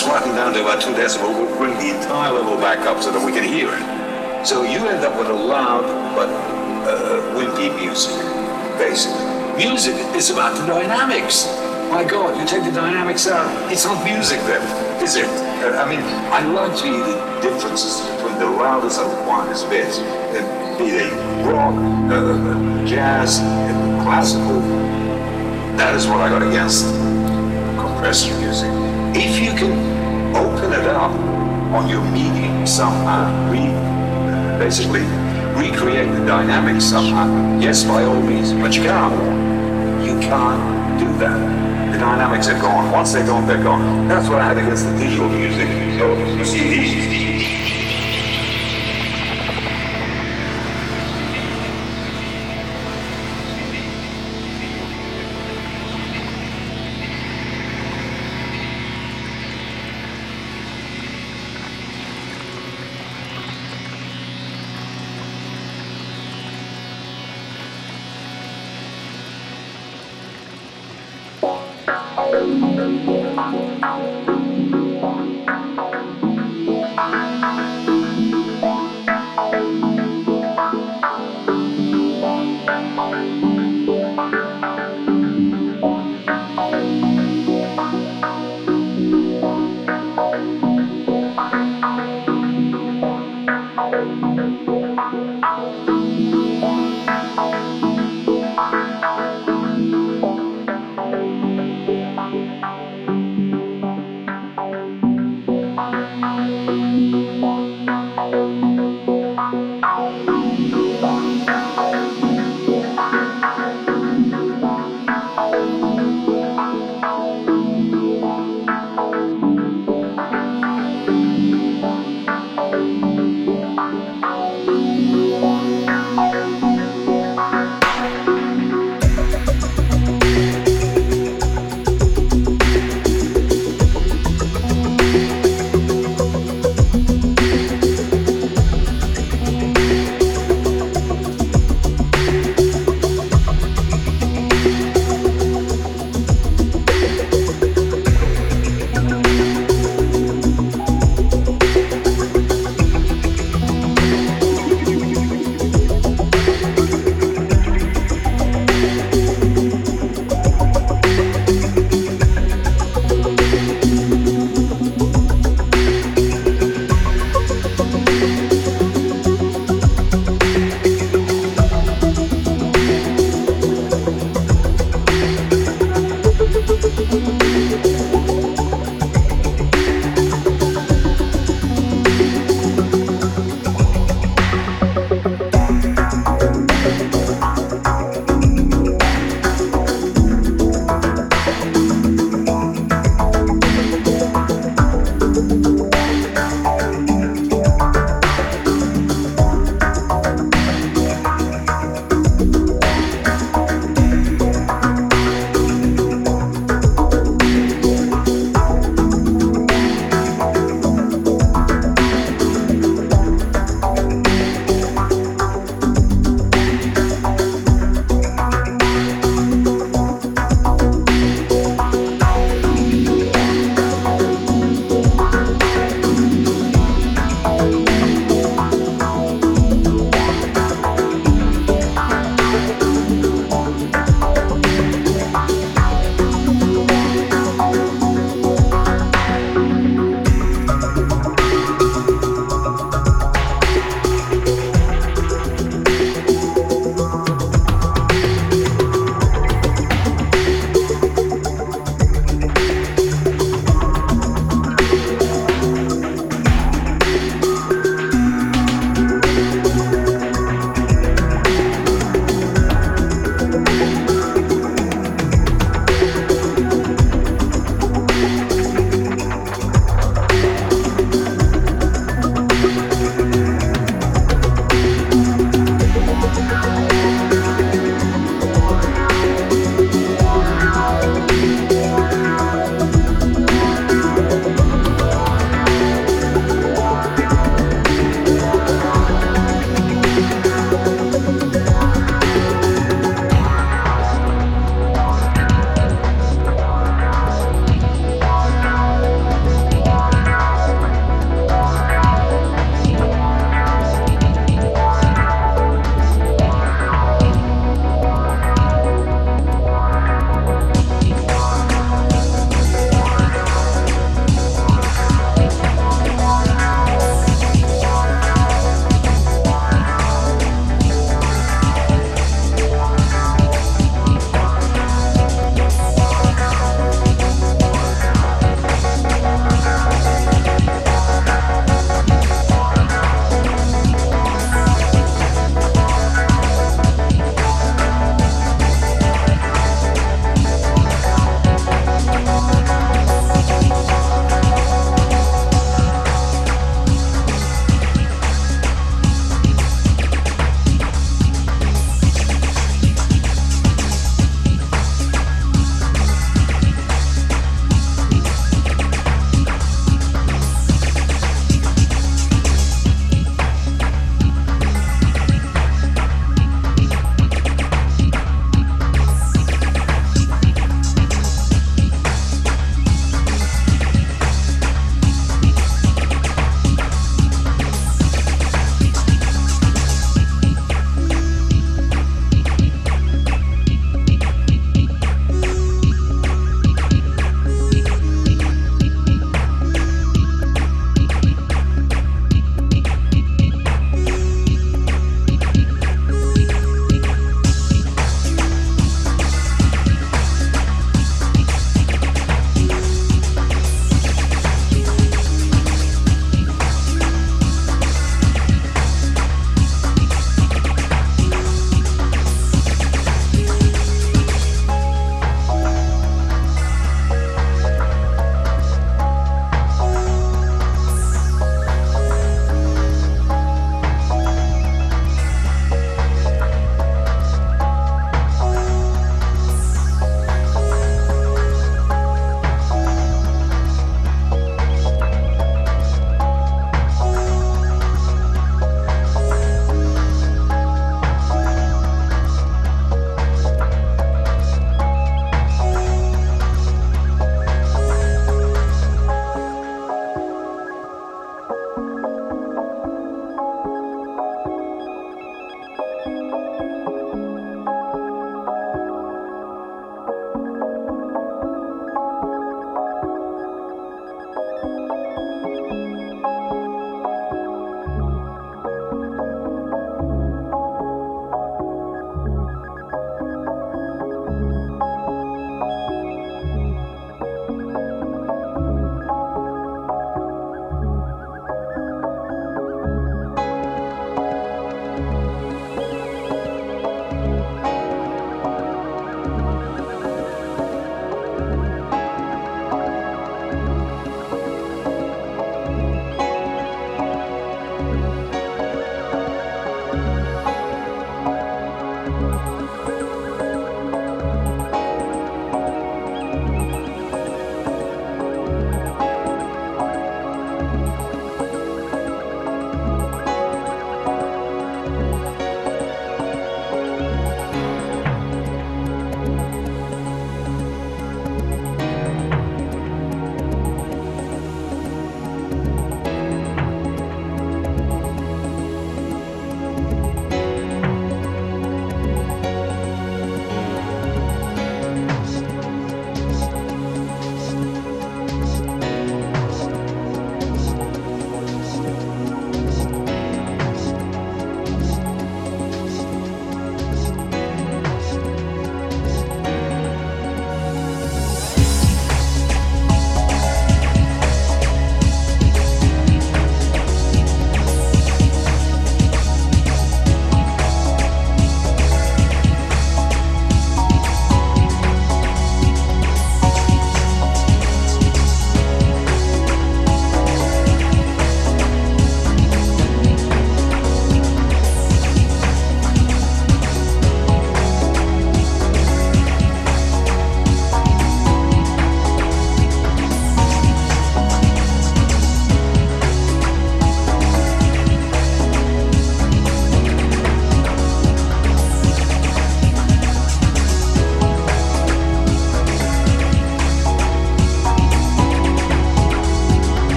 flattened down to about two decibel, we'll bring the entire level back up so that we can hear it. So you end up with a loud but uh, wimpy music, basically. Music is about the dynamics. My God, you take the dynamics out, it's not music then, is it? Uh, I mean, I like to hear the differences between the loudest and the quietest bits, uh, be they rock, uh, jazz, classical. That is what I got against compressed music. If you can open it up on your medium somehow, re, basically recreate the dynamics somehow, yes, by all means, but you can't. You can't do that the dynamics are gone. Once they're gone, they're gone. That's what I had against the digital music. You see